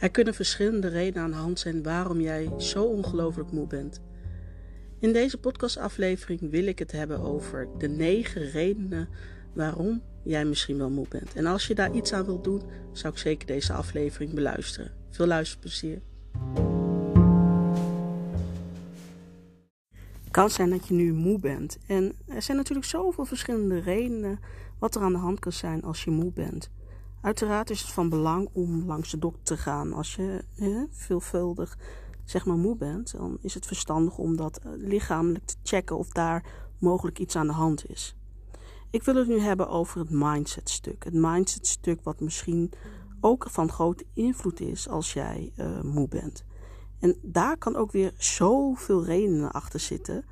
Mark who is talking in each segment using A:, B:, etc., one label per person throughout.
A: Er kunnen verschillende redenen aan de hand zijn waarom jij zo ongelooflijk moe bent. In deze podcastaflevering wil ik het hebben over de negen redenen waarom jij misschien wel moe bent. En als je daar iets aan wilt doen, zou ik zeker deze aflevering beluisteren. Veel luisterplezier. Het kan zijn dat je nu moe bent. En er zijn natuurlijk zoveel verschillende redenen wat er aan de hand kan zijn als je moe bent. Uiteraard is het van belang om langs de dokter te gaan. Als je veelvuldig zeg maar moe bent, dan is het verstandig om dat eh, lichamelijk te checken of daar mogelijk iets aan de hand is. Ik wil het nu hebben over het mindsetstuk. Het mindsetstuk wat misschien ook van grote invloed is als jij uh, moe bent. En daar kan ook weer zoveel redenen achter zitten.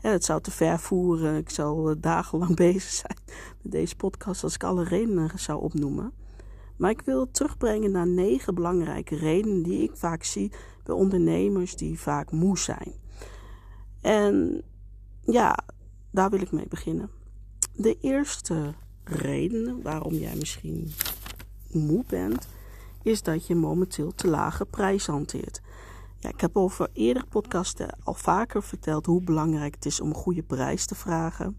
A: het zou te ver voeren. Ik zou uh, dagenlang bezig zijn met deze podcast als ik alle redenen zou opnoemen. Maar ik wil terugbrengen naar negen belangrijke redenen die ik vaak zie bij ondernemers die vaak moe zijn. En ja, daar wil ik mee beginnen. De eerste reden waarom jij misschien moe bent, is dat je momenteel te lage prijs hanteert. Ja, ik heb over eerdere podcasten al vaker verteld hoe belangrijk het is om een goede prijs te vragen.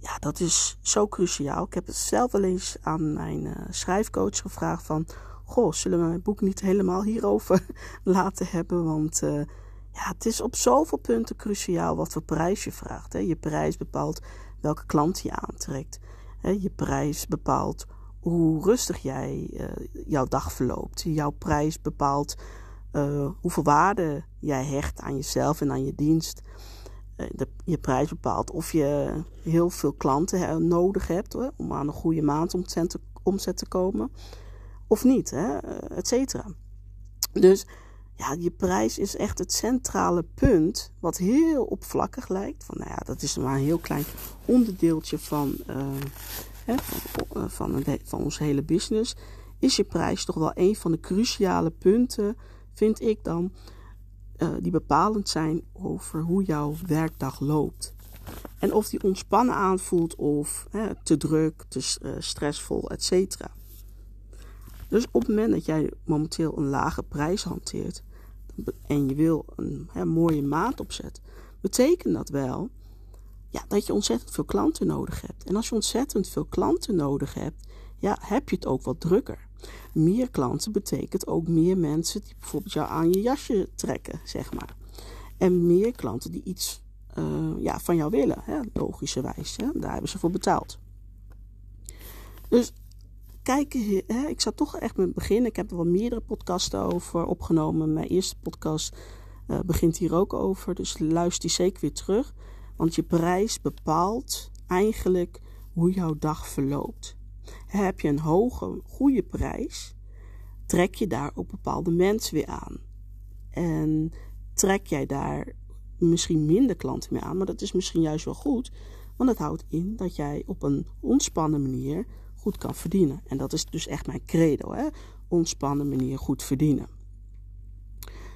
A: Ja, dat is zo cruciaal. Ik heb het zelf wel eens aan mijn uh, schrijfcoach gevraagd van... Goh, zullen we mijn boek niet helemaal hierover laten hebben? Want uh, ja, het is op zoveel punten cruciaal wat voor prijs je vraagt. Hè. Je prijs bepaalt welke klant je aantrekt. Hè. Je prijs bepaalt hoe rustig jij uh, jouw dag verloopt. Jouw prijs bepaalt hoeveel waarde jij hecht aan jezelf en aan je dienst. Eh, je prijs bepaalt of je heel veel klanten nodig hebt hoor, om aan een goede maand omzet te komen. Of niet, hè, eh, et cetera. Dus ja, je prijs is echt het centrale punt, wat heel oppervlakkig lijkt. Van, nou ja, dat is maar een heel klein onderdeeltje van, uh, hè, van, van, van onze hele business. Is je prijs toch wel een van de cruciale punten, vind ik dan, uh, die bepalend zijn over hoe jouw werkdag loopt. En of die ontspannen aanvoelt of te druk, te uh, stressvol, etc. Dus op het moment dat jij momenteel een lage prijs hanteert en je wil een hè, mooie maat opzetten, betekent dat wel ja, dat je ontzettend veel klanten nodig hebt. En als je ontzettend veel klanten nodig hebt, ja, heb je het ook wat drukker. Meer klanten betekent ook meer mensen die bijvoorbeeld jou aan je jasje trekken, zeg maar. En meer klanten die iets uh, ja, van jou willen, hè, logischerwijs. Daar hebben ze voor betaald. Dus kijk, hè, ik zou toch echt met beginnen. Ik heb er wel meerdere podcasten over opgenomen. Mijn eerste podcast uh, begint hier ook over. Dus luister die zeker weer terug. Want je prijs bepaalt eigenlijk hoe jouw dag verloopt. Heb je een hoge, goede prijs, trek je daar ook bepaalde mensen weer aan. En trek jij daar misschien minder klanten mee aan, maar dat is misschien juist wel goed, want het houdt in dat jij op een ontspannen manier goed kan verdienen. En dat is dus echt mijn credo, hè? ontspannen manier goed verdienen.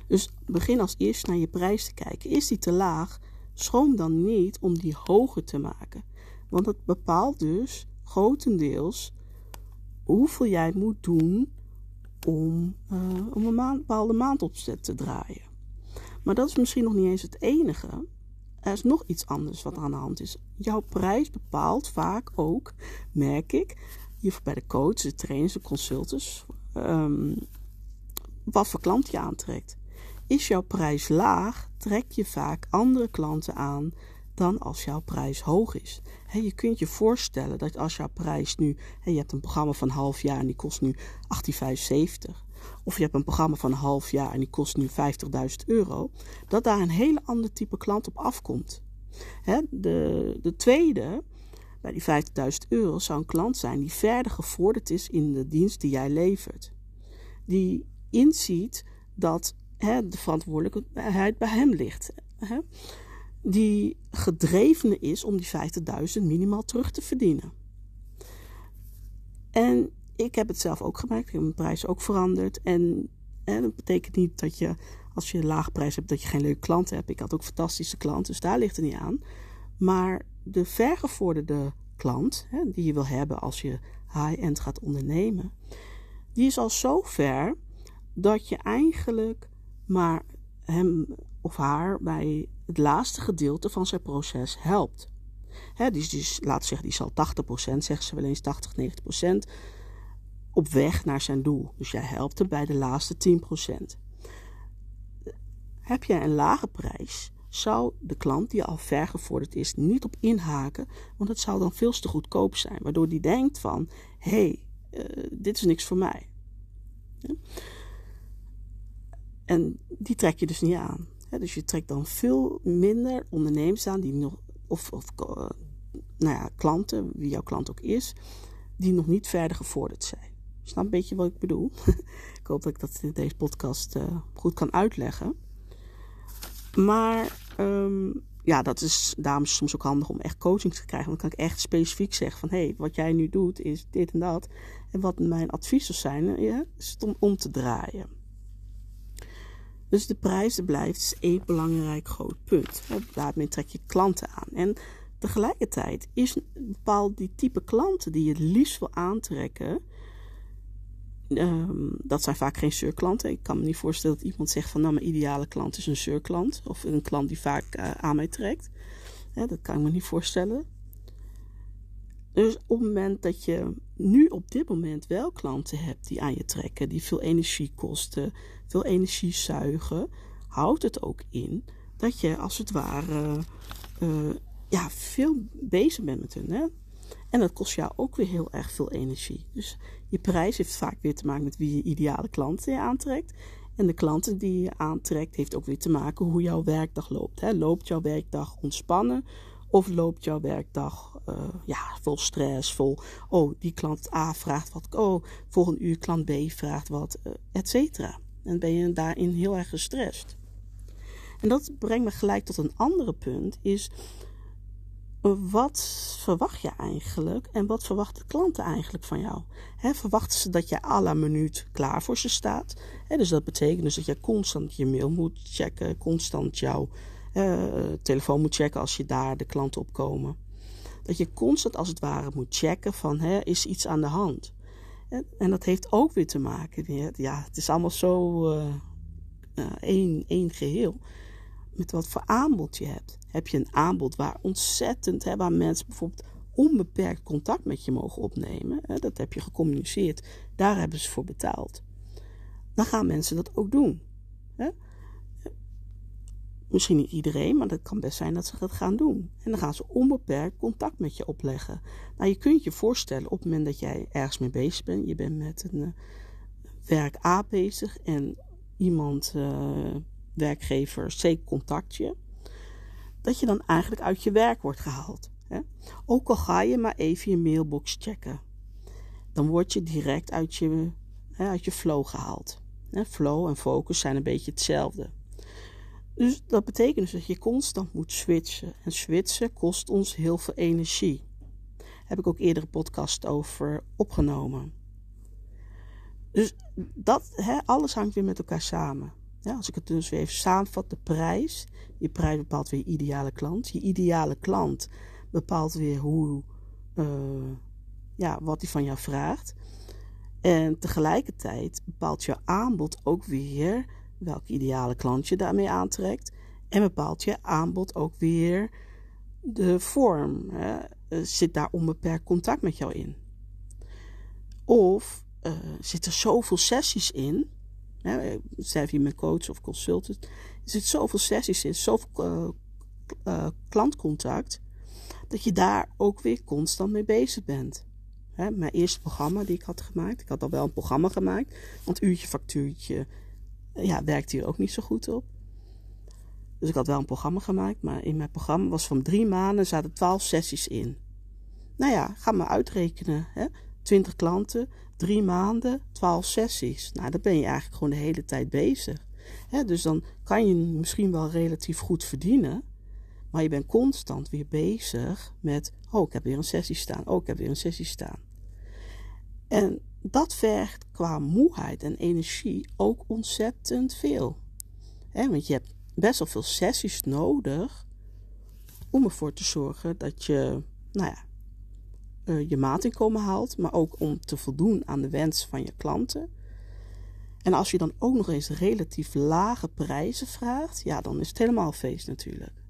A: Dus begin als eerst naar je prijs te kijken. Is die te laag? Schroom dan niet om die hoger te maken. Want het bepaalt dus grotendeels hoeveel jij moet doen om, uh, om een maand, bepaalde maandopzet te draaien. Maar dat is misschien nog niet eens het enige. Er is nog iets anders wat aan de hand is. Jouw prijs bepaalt vaak ook, merk ik, je bij de coach, de trainers, de consultants, um, wat voor klant je aantrekt. Is jouw prijs laag, trek je vaak andere klanten aan dan als jouw prijs hoog is. je kunt je voorstellen dat als jouw prijs nu, je hebt een programma van een half jaar en die kost nu 18,75. Of je hebt een programma van een half jaar en die kost nu 50.000 euro. Dat daar een hele ander type klant op afkomt. de, de tweede, bij die 50.000 euro, zou een klant zijn die verder gevorderd is in de dienst die jij levert. Die inziet dat de verantwoordelijkheid bij hem ligt die gedreven is om die 50.000 minimaal terug te verdienen. En ik heb het zelf ook gemerkt. Ik heb mijn prijs ook veranderd. En, en dat betekent niet dat je, als je een laag prijs hebt, dat je geen leuke klanten hebt. Ik had ook fantastische klanten, dus daar ligt het niet aan. Maar de vergevorderde klant, hè, die je wil hebben als je high-end gaat ondernemen, die is al zo ver dat je eigenlijk maar hem of haar bij het laatste gedeelte van zijn proces helpt. Hè, dus, dus laten zeggen, die zal 80%, zeggen ze wel eens 80, 90%, op weg naar zijn doel. Dus jij helpt hem bij de laatste 10%. Heb jij een lage prijs, zou de klant die al ver gevorderd is niet op inhaken, want het zou dan veel te goedkoop zijn. Waardoor die denkt van, hé, hey, uh, dit is niks voor mij. En die trek je dus niet aan. Dus je trekt dan veel minder ondernemers aan die nog, of, of uh, nou ja, klanten, wie jouw klant ook is, die nog niet verder gevorderd zijn. Snap een beetje wat ik bedoel? ik hoop dat ik dat in deze podcast uh, goed kan uitleggen. Maar um, ja, dat is daarom soms ook handig om echt coaching te krijgen. Want dan kan ik echt specifiek zeggen van... hé, hey, wat jij nu doet is dit en dat. En wat mijn adviezen zijn, ja, is het om om te draaien. Dus de prijzen blijft is één belangrijk groot punt. Daarmee trek je klanten aan. En tegelijkertijd is bepaald die type klanten die je het liefst wil aantrekken Um, dat zijn vaak geen surklanten. Ik kan me niet voorstellen dat iemand zegt van nou mijn ideale klant is een surklant. Of een klant die vaak uh, aan mij trekt. dat kan ik me niet voorstellen. Dus op het moment dat je nu op dit moment wel klanten hebt die aan je trekken, die veel energie kosten, veel energie zuigen, houdt het ook in dat je als het ware uh, ja, veel bezig bent met hun. Hè? En dat kost jou ook weer heel erg veel energie. Dus je prijs heeft vaak weer te maken met wie je ideale klanten je aantrekt. En de klanten die je aantrekt, heeft ook weer te maken hoe jouw werkdag loopt. Hè. Loopt jouw werkdag ontspannen? Of loopt jouw werkdag uh, ja, vol stress, vol... Oh, die klant A vraagt wat. Oh, volgende uur klant B vraagt wat, uh, et cetera. En ben je daarin heel erg gestrest. En dat brengt me gelijk tot een andere punt. Is wat verwacht je eigenlijk en wat verwachten klanten eigenlijk van jou? He, verwachten ze dat je à la minuut klaar voor ze staat? dus dat betekent dus dat je constant je mail moet checken, constant jouw uh, telefoon moet checken als je daar de klanten op komen. Dat je constant als het ware moet checken van he, is iets aan de hand? En, en, dat heeft ook weer te maken, ja, het is allemaal zo uh, één, één geheel met wat voor aanbod je hebt. Heb je een aanbod waar ontzettend, hè, waar mensen bijvoorbeeld onbeperkt contact met je mogen opnemen, hè, dat heb je gecommuniceerd, daar hebben ze voor betaald. Dan gaan mensen dat ook doen. Hè? Misschien niet iedereen, maar dat kan best zijn dat ze dat gaan doen. En dan gaan ze onbeperkt contact met je opleggen. Nou, je kunt je voorstellen op het moment dat jij ergens mee bezig bent, je bent met een uh, werk A bezig en iemand uh, werkgever C contact je, dat je dan eigenlijk uit je werk wordt gehaald. Hè? Ook al ga je maar even je mailbox checken, dan word je direct uit je, uit je flow gehaald. Hè? Flow en focus zijn een beetje hetzelfde. Dus dat betekent dus dat je constant moet switchen. En switchen kost ons heel veel energie. Heb ik ook eerder podcast over opgenomen. Dus dat, hè, alles hangt weer met elkaar samen. Ja, als ik het dus weer even samenvat, de prijs. Je prijs bepaalt weer je ideale klant. Je ideale klant bepaalt weer hoe, uh, ja, wat hij van jou vraagt. En tegelijkertijd bepaalt je aanbod ook weer welke ideale klant je daarmee aantrekt. En bepaalt je aanbod ook weer de vorm. Hè? Zit daar onbeperkt contact met jou in? Of uh, zit er zoveel sessies in Hè, zijn je met coach of consultant. Er zit zoveel sessies in, zoveel uh, klantcontact. Dat je daar ook weer constant mee bezig bent. Hè, mijn eerste programma die ik had gemaakt. Ik had al wel een programma gemaakt. Want uurtje factuurtje ja, werkte hier ook niet zo goed op. Dus ik had wel een programma gemaakt. Maar in mijn programma was van drie maanden zaten twaalf sessies in. Nou ja, ga maar uitrekenen. Hè? 20 klanten, drie maanden, 12 sessies. Nou, dan ben je eigenlijk gewoon de hele tijd bezig. dus dan kan je misschien wel relatief goed verdienen. Maar je bent constant weer bezig met: oh, ik heb weer een sessie staan. Oh, ik heb weer een sessie staan. En dat vergt qua moeheid en energie ook ontzettend veel. want je hebt best wel veel sessies nodig om ervoor te zorgen dat je, nou ja, uh, je maatinkomen haalt, maar ook om te voldoen aan de wens van je klanten. En als je dan ook nog eens relatief lage prijzen vraagt, ja, dan is het helemaal feest natuurlijk.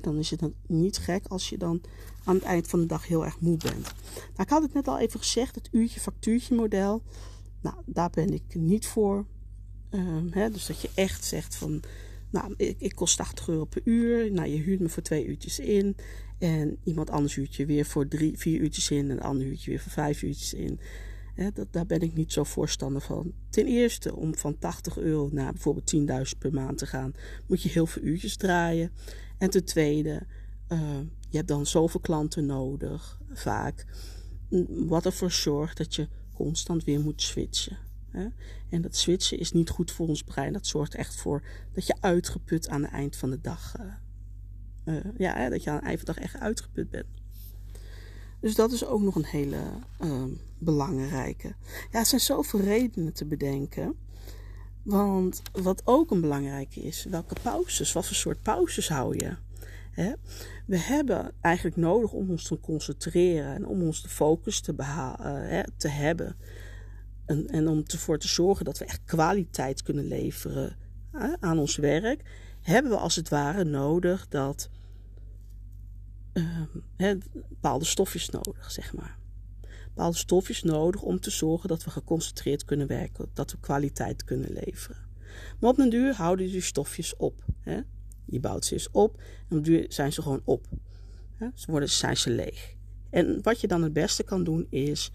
A: Dan is het niet gek als je dan aan het eind van de dag heel erg moe bent. Nou, ik had het net al even gezegd, het uurtje-factuurtje model. Nou, daar ben ik niet voor. Ehm, dus dat je echt zegt van, nou, ik, ik, kost 80 euro per uur. Nou, je huurt me voor twee uurtjes in. En iemand anders huurt je weer voor drie, vier uurtjes in. En een ander huurt je weer voor vijf uurtjes in. dat, daar ben ik niet zo voorstander van. Ten eerste, om van 80 euro naar bijvoorbeeld 10.000 per maand te gaan, moet je heel veel uurtjes draaien. En ten tweede, uh, je hebt dan zoveel klanten nodig, vaak. Wat ervoor zorgt dat je constant weer moet switchen. Hè? En dat switchen is niet goed voor ons brein. Dat zorgt echt voor dat je uitgeput aan het eind van de dag. Uh, uh, ja, dat je aan het eind van de dag echt uitgeput bent. Dus dat is ook nog een hele uh, belangrijke. Ja, er zijn zoveel redenen te bedenken. Want wat ook een belangrijke is, welke pauzes, wat voor soort pauzes hou je? We hebben eigenlijk nodig om ons te concentreren en om ons de focus te, uh, te hebben. En, en om ervoor te zorgen dat we echt kwaliteit kunnen leveren aan ons werk, hebben we als het ware nodig dat uh, bepaalde stofjes nodig, zeg maar. Bepaalde stofjes nodig om te zorgen dat we geconcentreerd kunnen werken, dat we kwaliteit kunnen leveren. Maar op een duur houden die stofjes op. Hè? Je bouwt ze eens op en op duur zijn ze gewoon op. Ze worden, zijn ze leeg. En wat je dan het beste kan doen is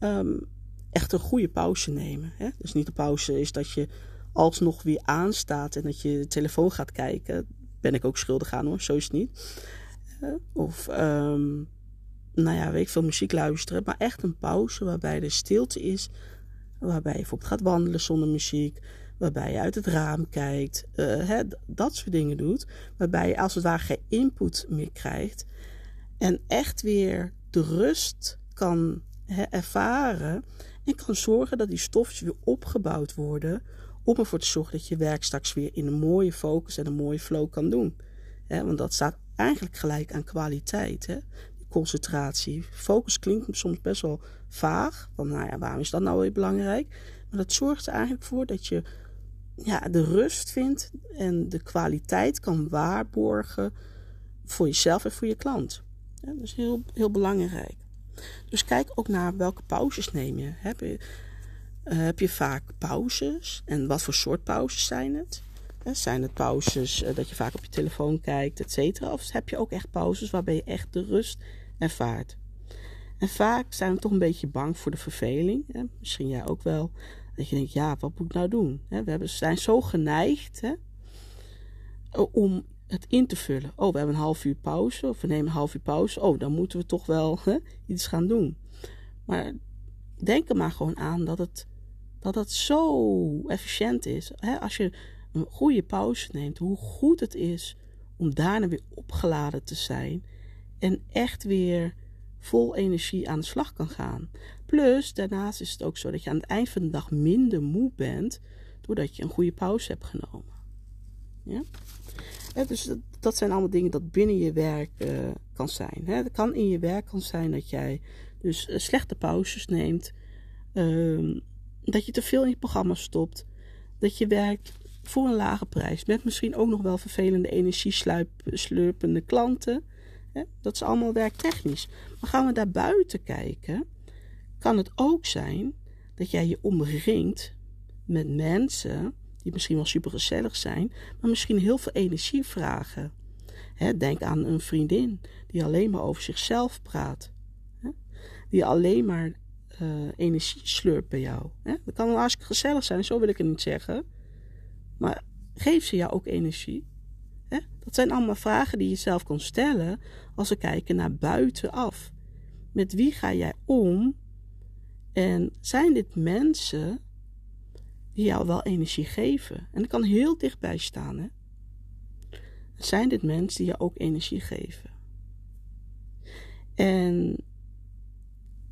A: um, echt een goede pauze nemen. Hè? Dus niet de pauze is dat je alsnog weer aanstaat en dat je de telefoon gaat kijken. Ben ik ook schuldig aan hoor, zo is het niet. of um, nou ja, weet ik veel muziek luisteren. Maar echt een pauze waarbij er stilte is. Waarbij je bijvoorbeeld gaat wandelen zonder muziek waarbij je uit het raam kijkt, uh, hè, dat soort dingen doet, waarbij je als het ware geen input meer krijgt en echt weer de rust kan hè, ervaren en kan zorgen dat die stofjes weer opgebouwd worden om ervoor te zorgen dat je werk straks weer in een mooie focus en een mooie flow kan doen. Hè, want dat staat eigenlijk gelijk aan kwaliteit. Hè? Concentratie. Focus klinkt soms best wel vaag. Van nou ja, waarom is dat nou weer belangrijk? Maar dat zorgt er eigenlijk voor dat je ja, de rust vindt en de kwaliteit kan waarborgen voor jezelf en voor je klant. Ja, dat is heel, heel belangrijk. Dus kijk ook naar welke pauzes neem je. Heb je, uh, heb je vaak pauzes en wat voor soort pauzes zijn het? zijn het pauzes uh, dat je vaak op je telefoon kijkt, et cetera? Of heb je ook echt pauzes waarbij je echt de rust ervaart? En vaak zijn we toch een beetje bang voor de verveling. Hè? Misschien jij ook wel. Dat je denkt, ja, wat moet ik nou doen? We zijn zo geneigd hè, om het in te vullen. Oh, we hebben een half uur pauze, of we nemen een half uur pauze. Oh, dan moeten we toch wel hè, iets gaan doen. Maar denk er maar gewoon aan dat het, dat het zo efficiënt is. Hè? Als je een goede pauze neemt, hoe goed het is om daarna weer opgeladen te zijn en echt weer vol energie aan de slag kan gaan. Plus, daarnaast is het ook zo dat je aan het eind van de dag minder moe bent, doordat je een goede pauze hebt genomen. Ja? dus dat, zijn allemaal dingen dat binnen je werk uh, kan zijn. Hè? Het kan in je werk kan zijn dat jij dus uh, slechte pauzes neemt, uh, dat je te veel in je programma stopt, dat je werkt voor een lage prijs, met misschien ook nog wel vervelende energieslurpende klanten. Dat is allemaal werktechnisch. Maar gaan we daar buiten kijken, kan het ook zijn dat jij je omringt met mensen die misschien wel super gezellig zijn, maar misschien heel veel energie vragen. denk aan een vriendin die alleen maar over zichzelf praat. die alleen maar uh, energie slurpt bij jou. Dat kan wel hartstikke gezellig zijn, zo wil ik het niet zeggen. Maar geeft ze jou ook energie? Dat zijn allemaal vragen die je zelf kan stellen als we kijken naar buitenaf. Met wie ga jij om? En zijn dit mensen die jou wel energie geven? En dat kan heel dichtbij staan. Hè? Zijn dit mensen die jou ook energie geven? En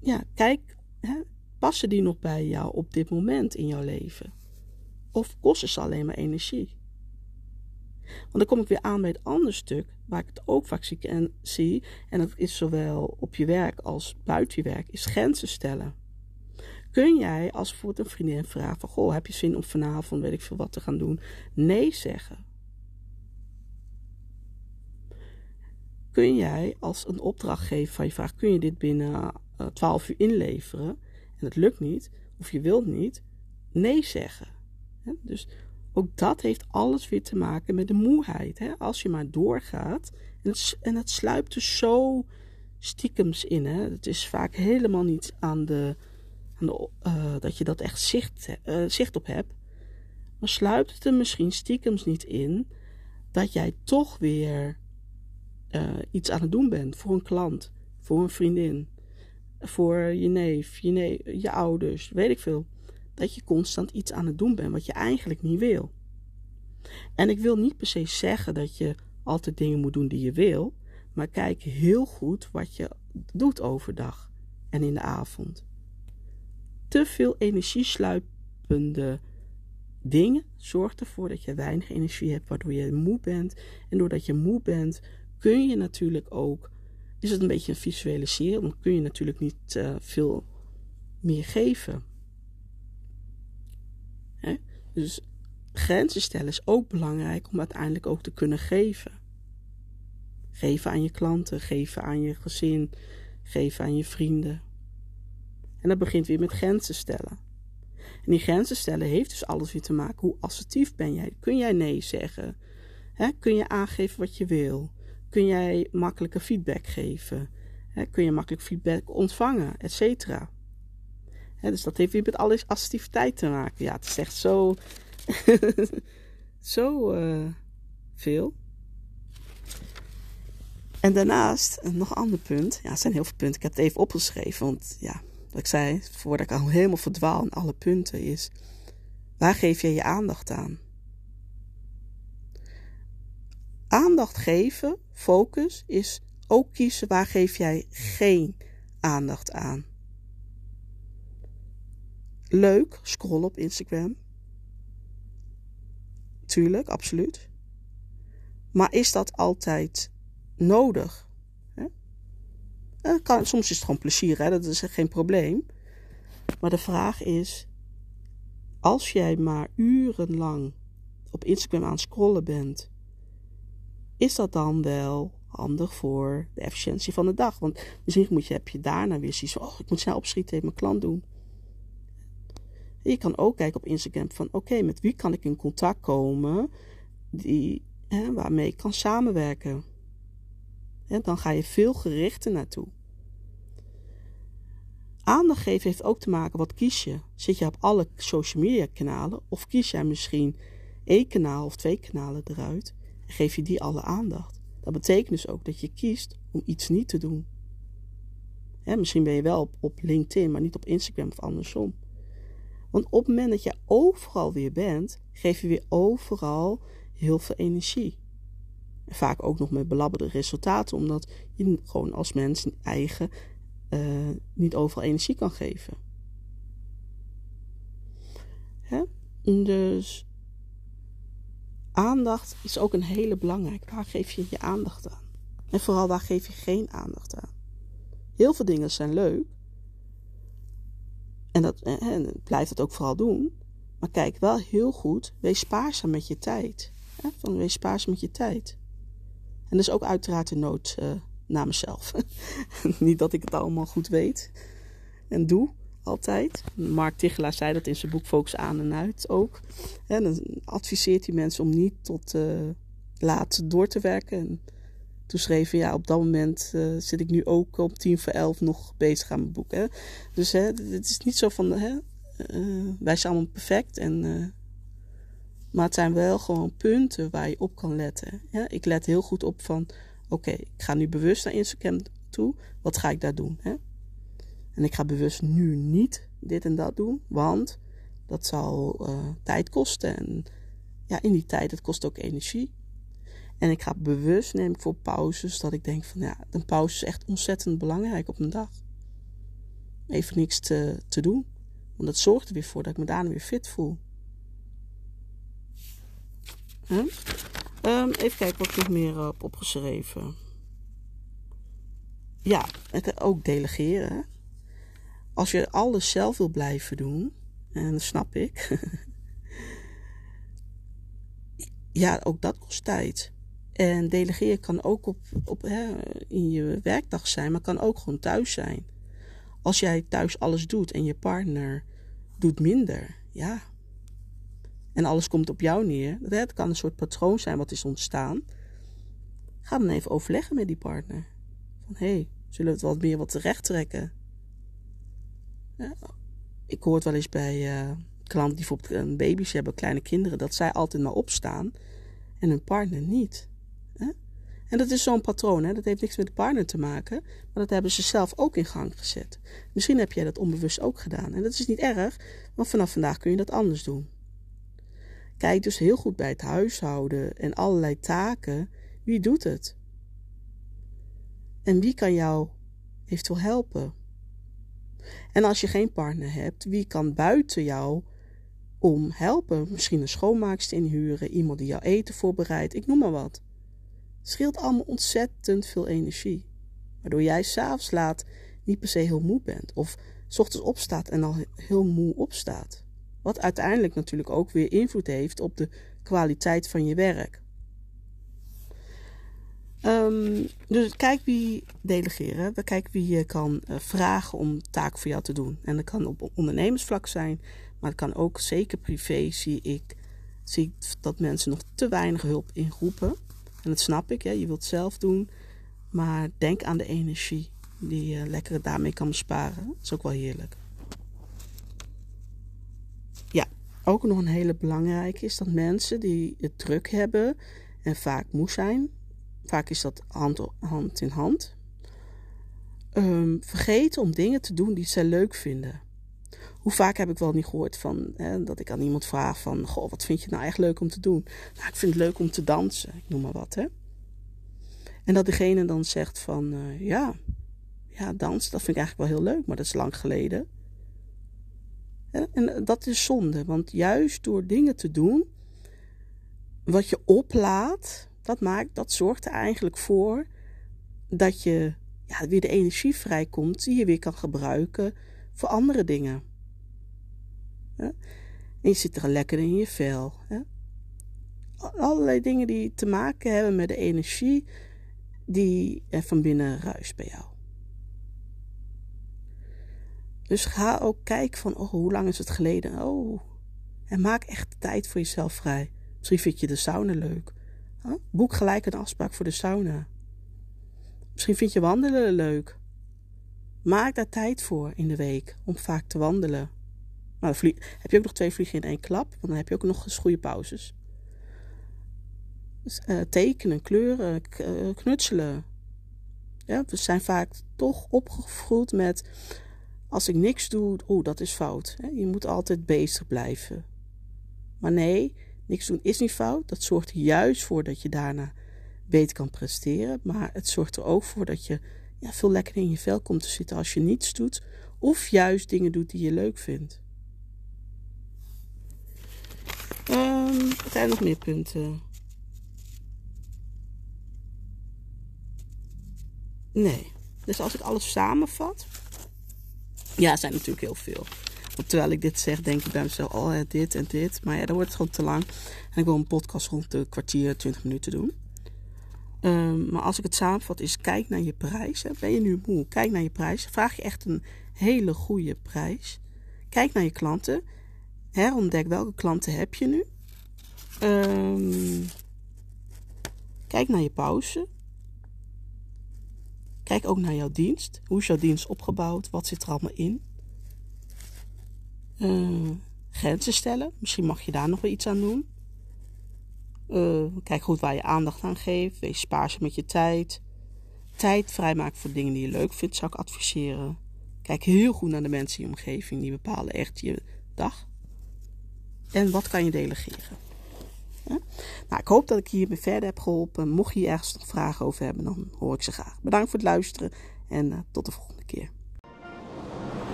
A: ja, kijk, hè, passen die nog bij jou op dit moment in jouw leven? Of kosten ze alleen maar energie? Want dan kom ik weer aan bij het andere stuk, waar ik het ook vaak zie en, dat is zowel op je werk als buiten je werk, is grenzen stellen. kun jij als bijvoorbeeld een vriendin vraagt van... Goh, heb je zin om vanavond, weet ik veel wat, te gaan doen? Nee zeggen. Kun jij als een opdrachtgever van je vraagt... Kun je dit binnen 12 eh, uur inleveren? En het lukt niet, of je wilt niet, nee zeggen. Dus ook dat heeft alles weer te maken met de moeheid. Als je maar doorgaat. En het, en het sluipt dus zo stiekems in. Hè? Het is vaak helemaal niet aan de uh, dat je dat echt zicht, uh, zicht op hebt. Maar sluipt het er misschien stiekems niet in dat jij toch weer uh, iets aan het doen bent voor een klant, voor een vriendin, voor je neef, je, neef, je ouders, weet ik veel. Dat je constant iets aan het doen bent wat je eigenlijk niet wil. En ik wil niet per se zeggen dat je altijd dingen moet doen die je wil, maar kijk heel goed wat je doet overdag en in de avond te veel energiesluipende dingen zorgt ervoor dat je weinig energie hebt, waardoor je moe bent. En doordat je moe bent, kun je natuurlijk ook, is het een beetje een visualiseren, dan kun je natuurlijk niet uh, veel meer geven. Dus grenzen stellen is ook belangrijk om uiteindelijk ook te kunnen geven. Geven aan je klanten, geven aan je gezin, geven aan je vrienden. En dat begint weer met grenzen stellen. En die grenzen stellen heeft dus alles weer te maken. Hoe assertief ben jij? Kun jij nee zeggen? kun je aangeven wat je wil? Kun jij makkelijke feedback geven? kun je makkelijk feedback ontvangen? Etcetera. Dus dat heeft weer met alles assertiviteit te maken. Ja, het is echt zo. zo uh, veel. En daarnaast, nog een ander punt. Ja, het zijn heel veel punten. Ik heb het even opgeschreven, want ja, wat ik zei, voordat ik al helemaal verdwaal in alle punten, is waar geef je je aandacht aan? Aandacht geven, focus, is ook kiezen waar geef jij geen aandacht aan. Leuk, scroll op Instagram. Tuurlijk, absoluut. Maar is dat altijd nodig? Eh, kan, soms is het gewoon plezier, hè? dat is geen probleem. Maar de vraag is: als jij maar urenlang op Instagram aan het scrollen bent, is dat dan wel handig voor de efficiëntie van de dag? Want misschien moet je, heb je daarna weer zoiets oh, ik moet snel opschieten, even mijn klant doen. Je kan ook kijken op Instagram van, oké, met wie kan ik in contact komen die, hè, waarmee ik kan samenwerken? En dan ga je veel gerichter naartoe. Aandacht geven heeft ook te maken wat kies je. Zit je op alle social media kanalen of kies jij misschien één kanaal of twee kanalen eruit en geef je die alle aandacht? Dat betekent dus ook dat je kiest om iets niet te doen. misschien ben je wel op LinkedIn, maar niet op Instagram of andersom. Want op het moment dat je overal weer bent, geef je weer overal heel veel energie. Vaak ook nog met belabberde resultaten, omdat je gewoon als mens eigen uh, niet overal energie kan geven. Dus aandacht is ook een hele belangrijke. Waar geef je je aandacht aan? En vooral waar geef je geen aandacht aan? Heel veel dingen zijn leuk. En, dat, en blijf dat ook vooral doen. Maar kijk wel heel goed. Wees spaarzaam met je tijd. Hè? Van wees spaarzaam met je tijd. En is ook uiteraard een nood uh, naar mezelf. Niet dat ik het allemaal goed weet en doe, altijd. Mark Tichelaar zei dat in zijn boek Focus aan en uit ook. Dan adviseert hij mensen om niet tot uh, laat door te werken. En toen schreef hij, ja, op dat moment uh, zit ik nu ook om tien voor elf nog bezig aan mijn boek. Hè. Dus hè, het is niet zo van, hè, uh, wij zijn allemaal perfect en maar het zijn wel gewoon punten waar je op kan letten. Ik let heel goed op van, oké, ik ga nu bewust naar Instagram toe. Wat ga ik daar doen? Hè? En ik ga bewust nu niet dit en dat doen, want dat zal tijd kosten. En ja, in die tijd, het kost ook energie. En ik ga bewust, neem ik voor pauzes, dat ik denk van ja, een pauze is echt ontzettend belangrijk op een dag. Even niks te, te doen. Want dat zorgt er weer voor dat ik me daarna weer fit voel. Um, even kijken wat ik nog meer heb opgeschreven. Ja, het, ook delegeren. Als je alles zelf wil blijven doen, en dat snap ik. ja, ook dat kost tijd. En delegeren kan ook op, op, hè, in je werkdag zijn, maar kan ook gewoon thuis zijn. Als jij thuis alles doet en je partner doet minder, ja. En alles komt op jou neer. Dat kan een soort patroon zijn wat is ontstaan. Ga dan even overleggen met die partner. Van hé, hey, zullen we het wat meer wat terecht trekken? Ik hoor het wel eens bij uh, klanten die bijvoorbeeld baby's hebben, kleine kinderen, dat zij altijd maar opstaan en hun partner niet. En dat is zo'n patroon, hè? dat heeft niks met de partner te maken, maar dat hebben ze zelf ook in gang gezet. Misschien heb jij dat onbewust ook gedaan. En dat is niet erg, want vanaf vandaag kun je dat anders doen. Kijk dus heel goed bij het huishouden en allerlei taken. Wie doet het? En wie kan jou eventueel helpen? En als je geen partner hebt, wie kan buiten jou om helpen? Misschien een schoonmaakster inhuren, iemand die jouw eten voorbereidt, ik noem maar wat. Scheelt allemaal ontzettend veel energie. Waardoor jij s'avonds laat niet per se heel moe bent. Of s ochtends opstaat en al heel moe opstaat. Wat uiteindelijk natuurlijk ook weer invloed heeft op de kwaliteit van je werk. Um, dus kijk wie delegeren. Kijk wie je kan uh, vragen om taak voor jou te doen. En dat kan op ondernemersvlak zijn, maar het kan ook zeker privé. Zie ik zie dat mensen nog te weinig hulp inroepen. En dat snap ik, hè? je wilt het zelf doen. Maar denk aan de energie die je lekker daarmee kan besparen. Dat is ook wel heerlijk. Ja, ook nog een hele belangrijke is dat mensen die het druk hebben en vaak moe zijn, vaak is dat hand, in hand, um, vergeten om dingen te doen die ze leuk vinden. Hoe vaak heb ik wel niet gehoord van hè, dat ik aan iemand vraag van, goh, wat vind je nou echt leuk om te doen? Nou, ik vind het leuk om te dansen, ik noem maar wat, hè. En dat degene dan zegt van, uh, ja, ja, dansen, dat vind ik eigenlijk wel heel leuk, maar dat is lang geleden. En dat is zonde, want juist door dingen te doen, wat je oplaat, dat, maakt, dat zorgt er eigenlijk voor dat je ja, weer de energie vrijkomt die je weer kan gebruiken voor andere dingen. En je zit er lekker in je vel. Hè? Allerlei dingen die te maken hebben met de energie die er van binnen ruist bij jou. Dus ga ook kijken van, oh, hoe lang is het geleden? Oh, en maak echt tijd voor jezelf vrij. Misschien vind je de sauna leuk. Boek gelijk een afspraak voor de sauna. Misschien vind je wandelen leuk. Maak daar tijd voor in de week om vaak te wandelen. Maar heb je ook nog twee vliegen in één klap, want dan heb je ook nog eens goede pauzes. Dus, uh, tekenen, kleuren, uh, knutselen. Ja, we zijn vaak toch opgevoed met als ik niks doe, oh, dat is fout. Je moet altijd bezig blijven. Maar nee, niks doen is niet fout. Dat zorgt juist voor dat je daarna beter kan presteren. Maar het zorgt er ook voor dat je veel lekkerder in je vel komt te zitten als je niets doet. Of juist dingen doet die je leuk vindt. Um, er zijn nog meer punten. Nee. Dus als ik alles samenvat. Ja, er zijn natuurlijk heel veel. Terwijl ik dit zeg, denk ik bij mezelf: oh, dit en dit. Maar ja, dan wordt het gewoon te lang. En ik wil een podcast rond een kwartier, 20 minuten doen. Um, maar als ik het samenvat, is kijk naar je prijs. Ben je nu moe? Kijk naar je prijs. Vraag je echt een hele goede prijs. Kijk naar je klanten. Herontdek welke klanten heb je nu. Um, kijk naar je pauze. Kijk ook naar jouw dienst. Hoe is jouw dienst opgebouwd? Wat zit er allemaal in? Uh, grenzen stellen. Misschien mag je daar nog wel iets aan doen. Uh, kijk goed waar je aandacht aan geeft. Wees spaarzaam met je tijd. Tijd vrijmaken voor dingen die je leuk vindt, zou ik adviseren. Kijk heel goed naar de mensen in je omgeving. Die bepalen echt je dag. En wat kan je delegeren? Nou, ik hoop dat ik hiermee verder heb geholpen. Mocht je ergens nog vragen over hebben, dan hoor ik ze graag. Bedankt voor het luisteren en uh, tot de volgende keer.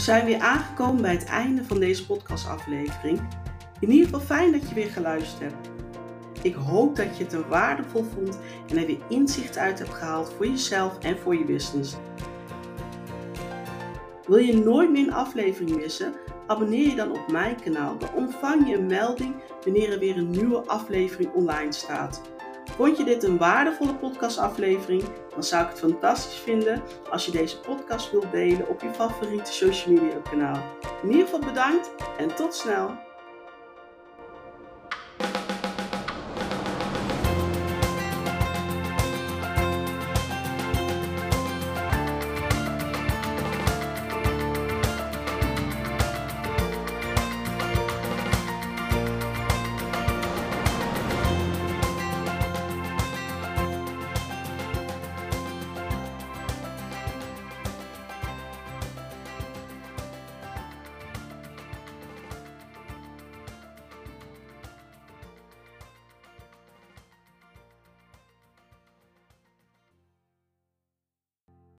A: We zijn weer aangekomen bij het einde van deze podcastaflevering. In ieder geval fijn dat je weer geluisterd hebt. Ik hoop dat je het er waardevol vond en er weer inzicht uit hebt gehaald voor jezelf en voor je business. Wil je nooit meer een aflevering missen? Abonneer je dan op mijn kanaal. Dan ontvang je een melding wanneer er weer een nieuwe aflevering online staat. Vond je dit een waardevolle podcastaflevering? Dan zou ik het fantastisch vinden als je deze podcast wilt delen op je favoriete social media kanaal. In ieder geval bedankt en tot snel!